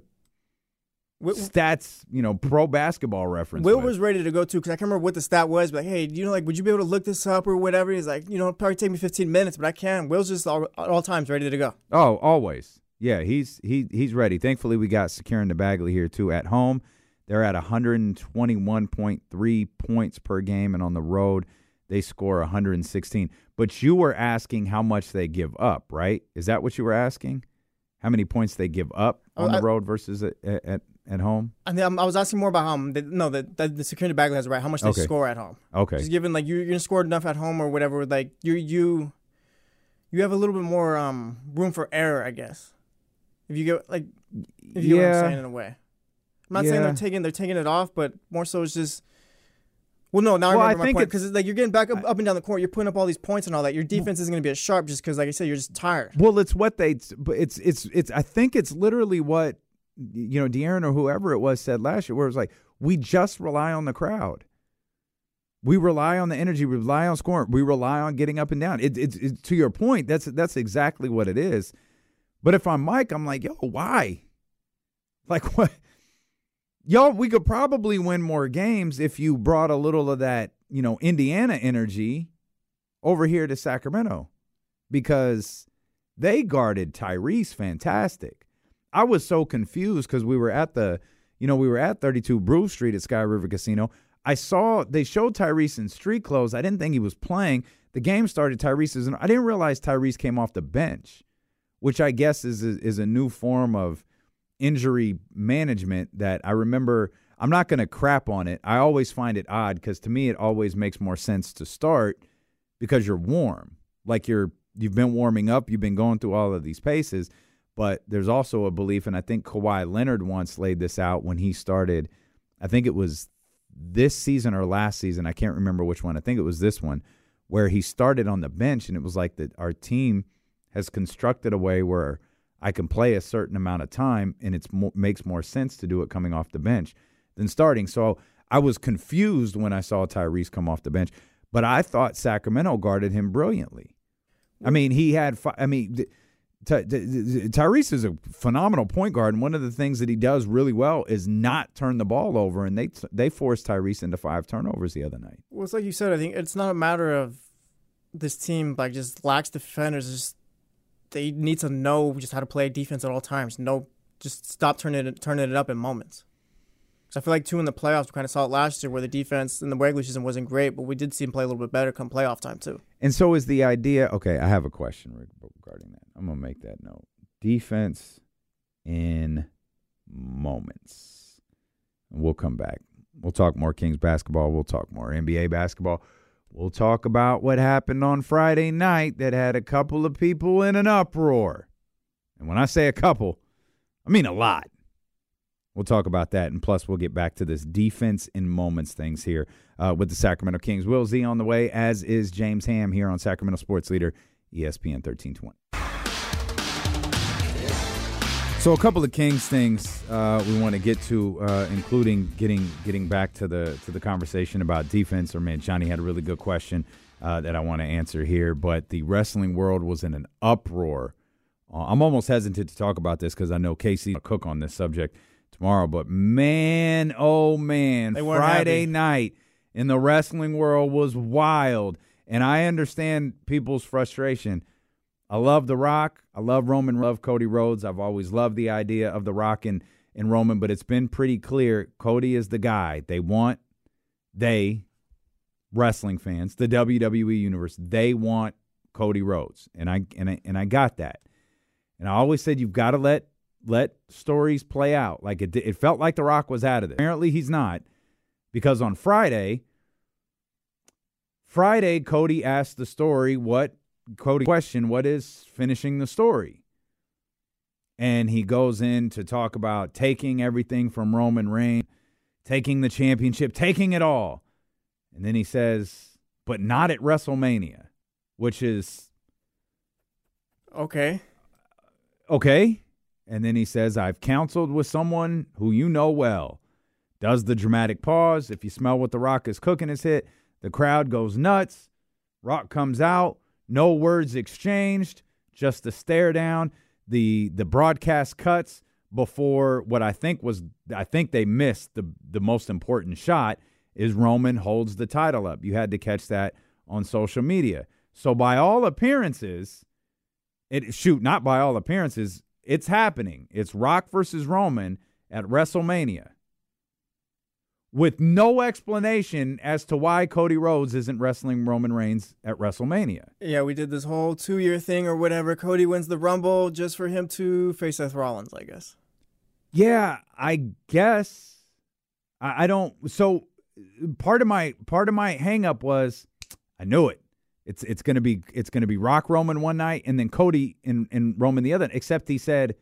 stats, you know, pro basketball reference. Will with. was ready to go too because I can't remember what the stat was. But like, hey, you know, like, would you be able to look this up or whatever? He's like, you know, it'll probably take me 15 minutes, but I can. Will's just all, at all times ready to go. Oh, always. Yeah, he's he he's ready. Thankfully, we got Secure and Bagley here too at home. They're at 121.3 points per game, and on the road they score 116. But you were asking how much they give up, right? Is that what you were asking? How many points they give up Oh, on I- the road versus at at, at home? Um, I was asking more about how um, the, no, the, the the security Bagley has right. How much they Okay. score at home? Okay. Just given like you you're gonna score enough at home or whatever. Like you you you have a little bit more um room for error, I guess. If you get like if you get what Yeah. I'm saying in a way. I'm not saying they're taking they're taking it off, but more so it's just. Well, no, now Well, I I remember think my point it's- because like you're getting back up, up and down the court, you're putting up all these points and all that. Your defense isn't going to be as sharp just because, like I said, you're just tired. Well, it's what they. But it's it's it's. I think it's literally what you know, De'Aaron or whoever it was said last year, where it was like we just rely on the crowd. We rely on the energy. We rely on scoring. We rely on getting up and down. It, it's it's to your point. That's that's exactly what it is. But if I'm Mike, I'm like, yo, why? Like what? Y'all, we could probably win more games if you brought a little of that, you know, Indiana energy over here to Sacramento because they guarded Tyrese fantastic. I was so confused because we were at the, you know, we were at 32 Brew Street at Sky River Casino. I saw they showed Tyrese in street clothes. I didn't think he was playing. The game started. Tyrese is. I didn't realize Tyrese came off the bench, which I guess is a, is a new form of injury management that I remember. I'm not going to crap on it. I always find it odd because to me it always makes more sense to start because you're warm, like you're you've been warming up, you've been going through all of these paces. But there's also a belief, and I think Kawhi Leonard once laid this out when he started. I think it was this season or last season. I can't remember which one. I think it was this one where he started on the bench, and it was like that our team has constructed a way where I can play a certain amount of time, and it mo- makes more sense to do it coming off the bench than starting. So I was confused when I saw Tyrese come off the bench, but I thought Sacramento guarded him brilliantly. I mean, he had. Fi- I mean, th- Ty- Ty- Tyrese is a phenomenal point guard, and one of the things that he does really well is not turn the ball over. And they they forced Tyrese into five turnovers the other night. Well, it's like you said. I think it's not a matter of this team like just lacks defenders. It's just they need to know just how to play defense at all times. No, just stop turning it turning it up in moments. I feel like too in the playoffs, we kind of saw it last year where the defense in the regular season wasn't great, but we did see him play a little bit better come playoff time too. And so is the idea. Okay, I have a question regarding that. I'm gonna make that note. Defense in moments. We'll come back. We'll talk more Kings basketball. We'll talk more NBA basketball. We'll talk about what happened on Friday night that had a couple of people in an uproar. And when I say a couple, I mean a lot. We'll talk about that. And plus, we'll get back to this defense in moments things here uh, with the Sacramento Kings. Will Z on the way, as is James Ham here on Sacramento Sports Leader, ESPN 1320. So a couple of Kings things uh, we want to get to, uh, including getting getting back to the to the conversation about defense. Or man, Johnny had a really good question uh, that I want to answer here. But the wrestling world was in an uproar. Uh, I'm almost hesitant to talk about this because I know Casey cook on this subject tomorrow. But man, oh man, Friday happy. night in the wrestling world was wild, and I understand people's frustration. I love The Rock. I love Roman. Love Cody Rhodes. I've always loved the idea of The Rock and, and Roman, but it's been pretty clear Cody is the guy. They want, they, wrestling fans, the WWE universe, they want Cody Rhodes, and I and I, and I got that. And I always said you've got to let let stories play out. Like it, it felt like The Rock was out of it. Apparently, he's not, because on Friday, Friday, Cody asked the story what Cody question what is finishing the story? And he goes in to talk about taking everything from Roman Reigns, taking the championship, taking it all. And then he says, but not at WrestleMania, which is Okay. okay. And then he says, I've counseled with someone who you know well. Does the dramatic pause. If you smell what The Rock is cooking is hit, the crowd goes nuts. Rock comes out, no words exchanged, just a stare down. The the broadcast cuts before what I think was I think they missed the the most important shot is Roman holds the title up. You had to catch that on social media. So by all appearances, it shoot not by all appearances, it's happening. It's Rock versus Roman at WrestleMania. With no explanation as to why Cody Rhodes isn't wrestling Roman Reigns at WrestleMania. Yeah, we did this whole two year thing or whatever. Cody wins the Rumble just for him to face Seth Rollins, I guess. Yeah, I guess. I, I don't. So part of my part of my hangup was I knew it. It's it's gonna be it's gonna be Rock Roman one night and then Cody and, and Roman the other. Except he said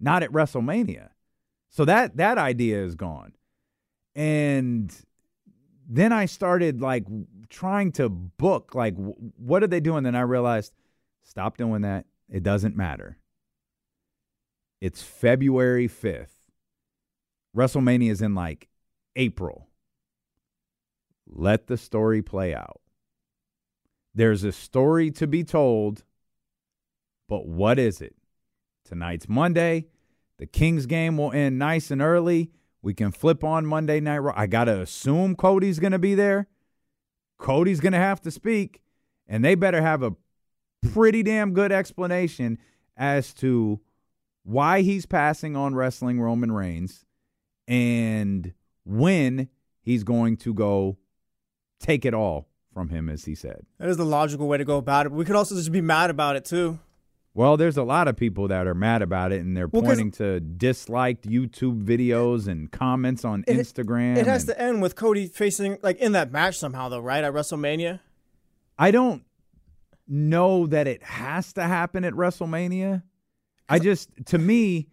not at WrestleMania, so that that idea is gone. And then I started like trying to book like what are they doing? Then I realized stop doing that. It doesn't matter. It's February fifth. WrestleMania is in like April. Let the story play out. There's a story to be told, but what is it? Tonight's Monday. The Kings game will end nice and early. We can flip on Monday Night. I got to assume Cody's going to be there. Cody's going to have to speak, and they better have a pretty damn good explanation as to why he's passing on wrestling Roman Reigns and when he's going to go take it all from him, as he said. That is the logical way to go about it. We could also just be mad about it too. Well, there's a lot of people that are mad about it, and they're well, pointing to disliked YouTube videos and comments on it, Instagram. It has and, to end with Cody facing like in that match somehow, though, right at WrestleMania. I don't know that it has to happen at WrestleMania. I just, to me,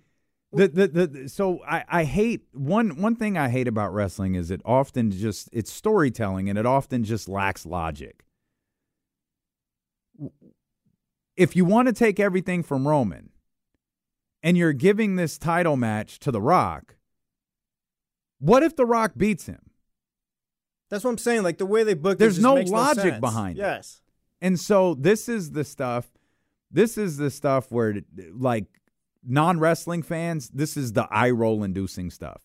the, the, the, so I, I hate one one thing I hate about wrestling is it often just it's storytelling and it often just lacks logic. If you want to take everything from Roman and you're giving this title match to The Rock, what if The Rock beats him? That's what I'm saying. Like the way they booked, there's no logic no behind yes. it. Yes, and so this is the stuff. This is the stuff where like non wrestling fans, this is the eye roll inducing stuff.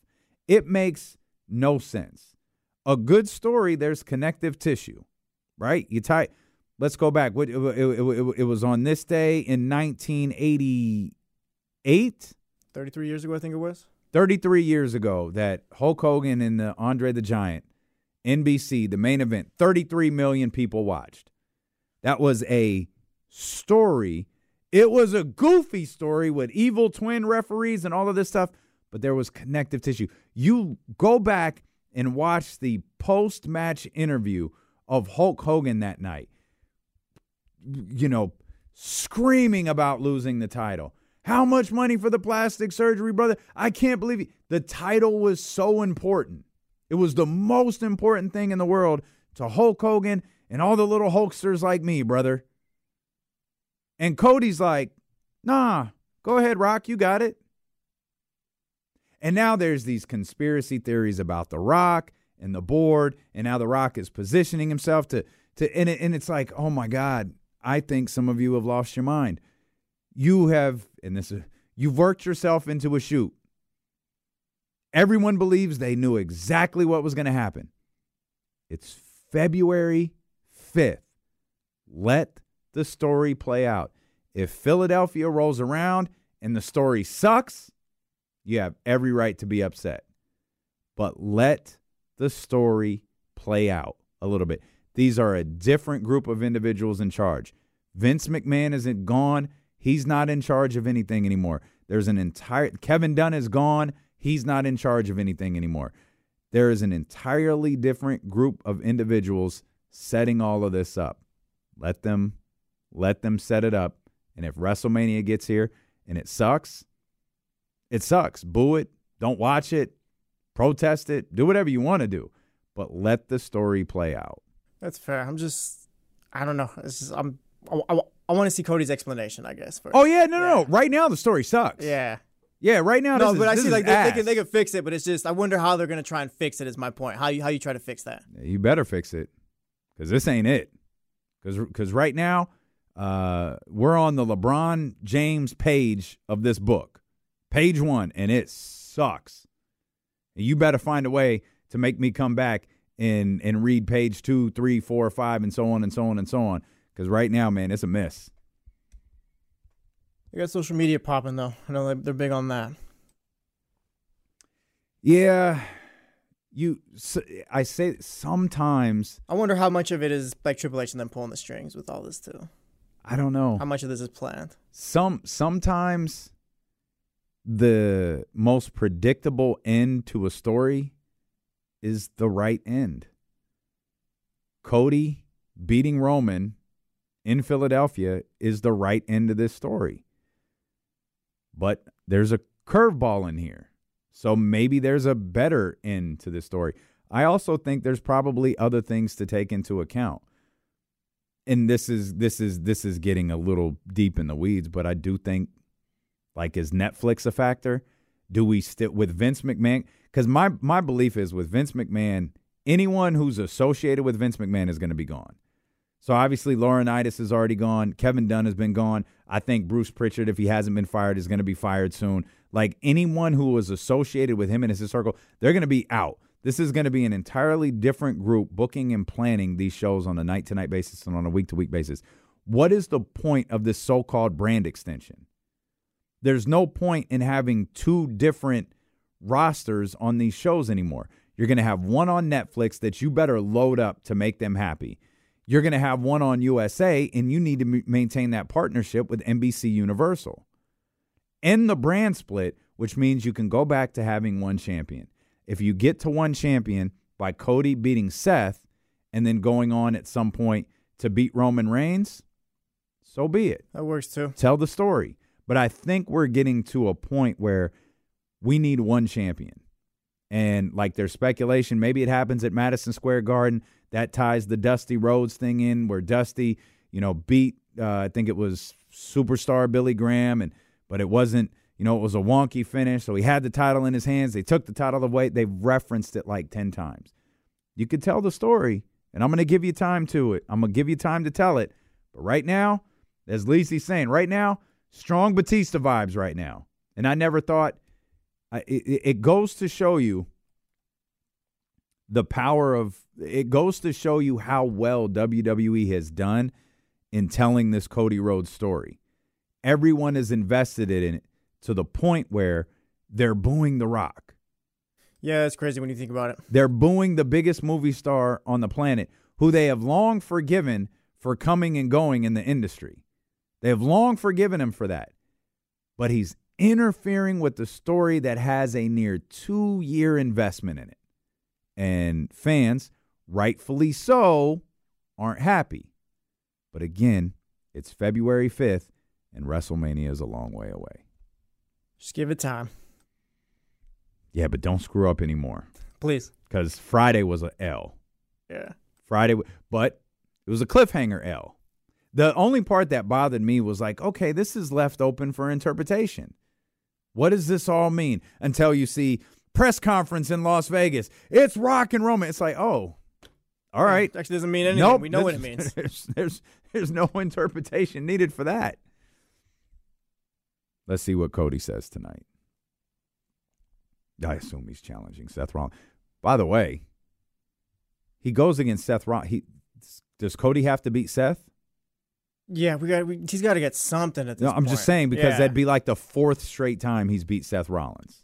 It makes no sense. A good story, there's connective tissue, right? You tie. Let's go back. It, it, it, it was on this day in 1988. 33 years ago, I think it was. 33 years ago, that Hulk Hogan and the Andre the Giant, NBC, the main event, 33 million people watched. That was a story it was a goofy story with evil twin referees and all of this stuff, but there was connective tissue. You go back and watch the post match interview of Hulk Hogan that night, you know, screaming about losing the title. How much money for the plastic surgery, brother? I can't believe it. The title was so important. It was the most important thing in the world to Hulk Hogan and all the little Hulksters like me, brother. And Cody's like, nah, go ahead, Rock, you got it. And now there's these conspiracy theories about The Rock and the board, and now The Rock is positioning himself to to and, it, and it's like, oh my God, I think some of you have lost your mind. You have, and this is you've worked yourself into a shoot. Everyone believes they knew exactly what was going to happen. It's February 5th. Let the story play out. If Philadelphia rolls around and the story sucks, you have every right to be upset. But let the story play out a little bit. These are a different group of individuals in charge. Vince McMahon isn't gone. He's not in charge of anything anymore. There's an entire Kevin Dunn is gone. He's not in charge of anything anymore. There is an entirely different group of individuals setting all of this up. Let them let them set it up. And if WrestleMania gets here and it sucks, it sucks. Boo it. Don't watch it. Protest it. Do whatever you want to do. But let the story play out. That's fair. I'm just, I don't know. It's just, I'm, I, I, I want to see Cody's explanation, I guess. First. Oh, yeah. No, yeah. no, no. Right now, the story sucks. Yeah. Yeah, right now. no, but is, I see like they, they can they can fix it, but it's just I wonder how they're gonna try and fix it. Is my point. How you how you try to fix that? You better fix it because this ain't it. Because Because right now, uh, we're on the LeBron James page of this book, page one, and it sucks. You better find a way to make me come back and and read page two, three, four, five, and so on and so on and so on. Because right now, man, it's a mess. They got social media popping though. I know they- they're big on that. Yeah, you. s- I say sometimes. I wonder how much of it is like Triple H and them pulling the strings with all this too. I don't know. How much of this is planned? some sometimes the most predictable end to a story is the right end. Cody beating Roman in Philadelphia is the right end of this story. But there's a curveball in here. So maybe there's a better end to this story. I also think there's probably other things to take into account and this is this is this is getting a little deep in the weeds, but I do think like is Netflix a factor? Do we still with Vince McMahon? Because my my belief is with Vince McMahon, anyone who's associated with Vince McMahon is going to be gone. So obviously Laurinaitis is already gone. Kevin Dunn has been gone. I think Bruce Prichard, if he hasn't been fired, is going to be fired soon. Like anyone who was associated with him in his circle, they're going to be out. This is going to be an entirely different group booking and planning these shows on a night to night basis and on a week to week basis. What is the point of this so called brand extension? There's no point in having two different rosters on these shows anymore. You're going to have one on Netflix that you better load up to make them happy. You're going to have one on USA, and you need to m- maintain that partnership with NBC Universal. End the brand split, which means you can go back to having one champion. If you get to one champion by Cody beating Seth and then going on at some point to beat Roman Reigns, so be it. That works too. Tell the story. But I think we're getting to a point where we need one champion. And like there's speculation, maybe it happens at Madison Square Garden. That ties the Dusty Rhodes thing in, where Dusty, you know, beat uh, I think it was superstar Billy Graham, and but it wasn't. You know, it was a wonky finish. So he had the title in his hands. They took the title away. They've referenced it like ten times. You could tell the story, and I'm going to give you time to it. I'm going to give you time to tell it. But right now, as Lisi's saying, right now, strong Batista vibes right now. And I never thought it goes to show you the power of it goes to show you how well WWE has done in telling this Cody Rhodes story. Everyone is invested in it to the point where they're booing The Rock. Yeah, it's crazy when you think about it. They're booing the biggest movie star on the planet, who they have long forgiven for coming and going in the industry. They have long forgiven him for that. But he's interfering with the story that has a near two year investment in it. And fans, rightfully so, aren't happy. But again, it's February 5th, and WrestleMania is a long way away. Just give it time, Yeah, but don't screw up anymore please. because Friday was a L. Yeah. Friday, but it was a cliffhanger L. The only part that bothered me was like, okay, this is left open for interpretation. What does this all mean? Until you see press conference in Las Vegas. It's rock and Roman. It's like, oh, all right. Actually, doesn't mean anything. Nope, we know what it means. There's, there's there's no interpretation needed for that. Let's see what Cody says tonight. I assume he's challenging Seth Rollins. By the way, he goes against Seth Rollins. He does Cody have to beat Seth? Yeah, we got. We, he's got to get something at this. No, I'm just saying because Yeah. that'd be like the fourth straight time he's beat Seth Rollins.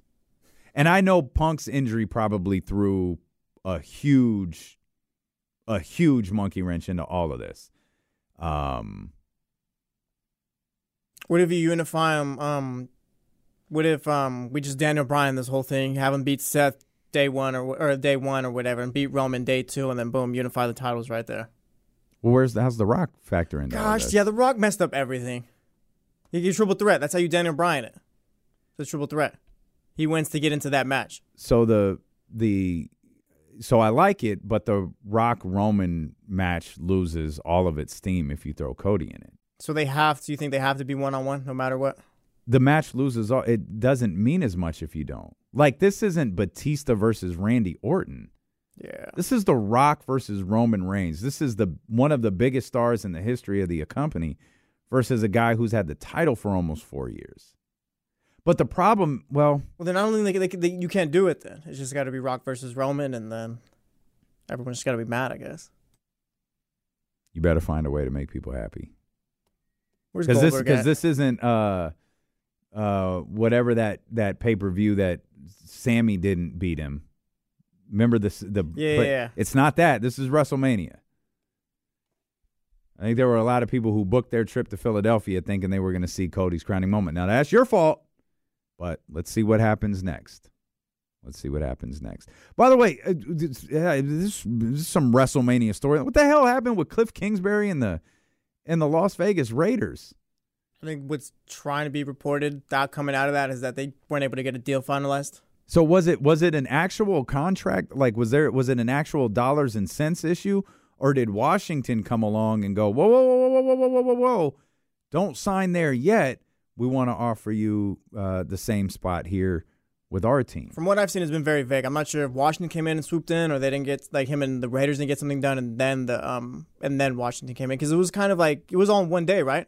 And I know Punk's injury probably threw a huge, a huge monkey wrench into all of this. Um, What if you unify them? Um, what if um we just Daniel Bryan this whole thing, have him beat Seth day one or or day one or whatever, and beat Roman day two, and then boom, unify the titles right there. well, where's the how's the Rock factor in? Gosh, yeah, The Rock messed up everything. He gets triple threat. That's how you Daniel Bryan it. A triple threat. He wins to get into that match. so the the so I like it, but the Rock Roman match loses all of its steam if you throw Cody in it. So they have to. You think they have to be one on one, no matter what? the match loses. all It doesn't mean as much if you don't. Like this isn't Batista versus Randy Orton. Yeah. This is The Rock versus Roman Reigns. This is the one of the biggest stars in the history of the company versus a guy who's had the title for almost four years. But the problem, well, Well, then I don't think they, they, they, you can't do it. Then it's just got to be Rock versus Roman, and then everyone's just got to be mad. I guess. you better find a way to make people happy. Where's because this Goldberg because this isn't uh uh whatever that that pay per view that Sammy didn't beat him. Remember this the Yeah, yeah, it's not that. This is WrestleMania. I think there were a lot of people who booked their trip to Philadelphia thinking they were going to see Cody's crowning moment. Now that's your fault, but let's see what happens next. Let's see what happens next. By the way, uh, this, this is some WrestleMania story. What the hell happened with Cliff Kingsbury and the and the Las Vegas Raiders? I think what's trying to be reported that coming out of that is that they weren't able to get a deal finalized. So was it was it an actual contract? Like was there was it an actual dollars and cents issue, or did Washington come along and go whoa whoa whoa whoa whoa whoa whoa whoa whoa, don't sign there yet. We want to offer you uh, the same spot here with our team. From what I've seen, it's been very vague. I'm not sure if Washington came in and swooped in, or they didn't get like him and the Raiders didn't get something done, and then the um and then Washington came in because it was kind of like it was all in one day, right?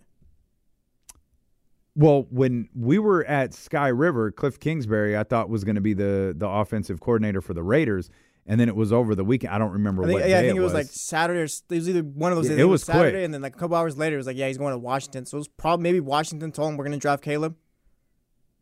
Well, when we were at Sky River, Cliff Kingsbury, I thought was going to be the the offensive coordinator for the Raiders, and then it was over the weekend. I don't remember I think, what yeah, I think it was, like Saturday. Or, it was either one of those. Yeah, days. it was quick. Saturday, and then like a couple hours later, it was like, yeah, he's going to Washington. So it was probably maybe Washington told him we're going to draft Caleb.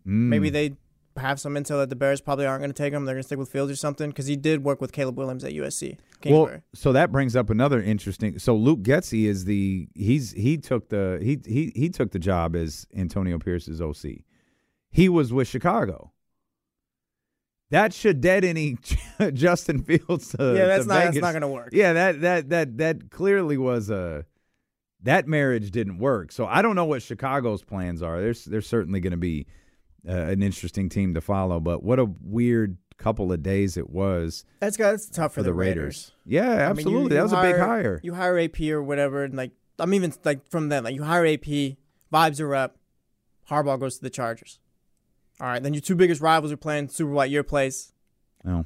Mm. Maybe they have some intel that the Bears probably aren't going to take him. They're going to stick with Fields or something because he did work with Caleb Williams at USC. Well, so that brings up another interesting. So Luke Getsy is the he's he took the he he he took the job as Antonio Pierce's OC. He was with Chicago. That should dead any Justin Fields to yeah, that's not that's not going to work. Yeah, that that that that clearly was a that marriage didn't work. So I don't know what Chicago's plans are. There's there's certainly going to be uh, an interesting team to follow, but what a weird couple of days it was That's got that's tough for, for the Raiders. Raiders. Yeah, I mean, you- absolutely. you that was a big hire. You hire AP or whatever, and like I'm even like from them, like you hire AP, vibes are up. Harbaugh goes to the Chargers. All right, then your two biggest rivals are playing Super Bowl at your place. Oh.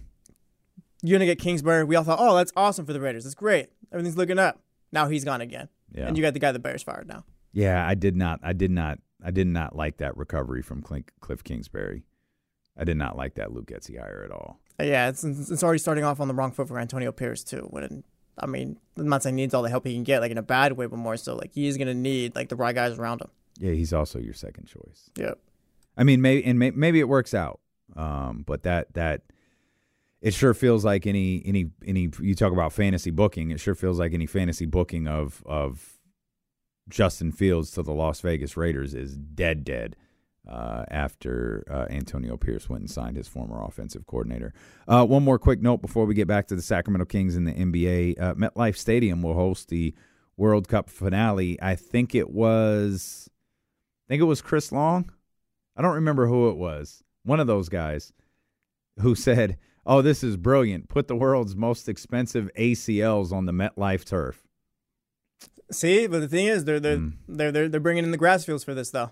You're gonna get Kingsbury. We all thought, oh, that's awesome for the Raiders. That's great. Everything's looking up. Now he's gone again, Yeah. and you got the guy the Bears fired now. Yeah, I did not. I did not. I did not like that recovery from Clint, Cliff Kingsbury. I did not like that Luke Getsy hire at all. Uh, Yeah, it's it's already starting off on the wrong foot for Antonio Pierce too. When I mean, I'm not saying he needs all the help he can get, like in a bad way, but more so like he's gonna need like the right guys around him. Yeah, he's also your second choice. Yep. I mean, maybe and may, maybe it works out. Um, but that that it sure feels like any any any you talk about fantasy booking. It sure feels like any fantasy booking of of Justin Fields to the Las Vegas Raiders is dead dead. Uh, after uh, Antonio Pierce went and signed his former offensive coordinator. Uh, one more quick note before we get back to the Sacramento Kings and the NBA. Uh, MetLife Stadium will host the World Cup finale. I think it was, I think it was Chris Long. I don't remember who it was. One of those guys who said, "Oh, this is brilliant. Put the world's most expensive ACLs on the MetLife turf." See, but the thing is, they're they're Hmm. they're, they're they're bringing in the grass fields for this though.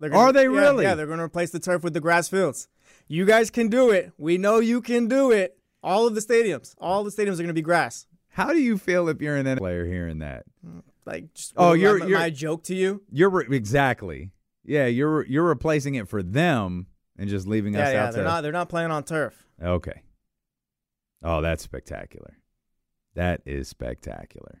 They're Are they yeah, really? Yeah, they're going to replace the turf with the grass fields. You guys can do it. We know you can do it. All of the stadiums, all the stadiums are going to be grass. How do you feel if you're an NFL player hearing that? Like, just, Oh, you're- my, you're- my joke to you. You're re- exactly. Yeah, you're you're replacing it for them and just leaving Yeah, us yeah, out they're to not they're not playing on turf. Okay. Oh, that's spectacular. That is spectacular.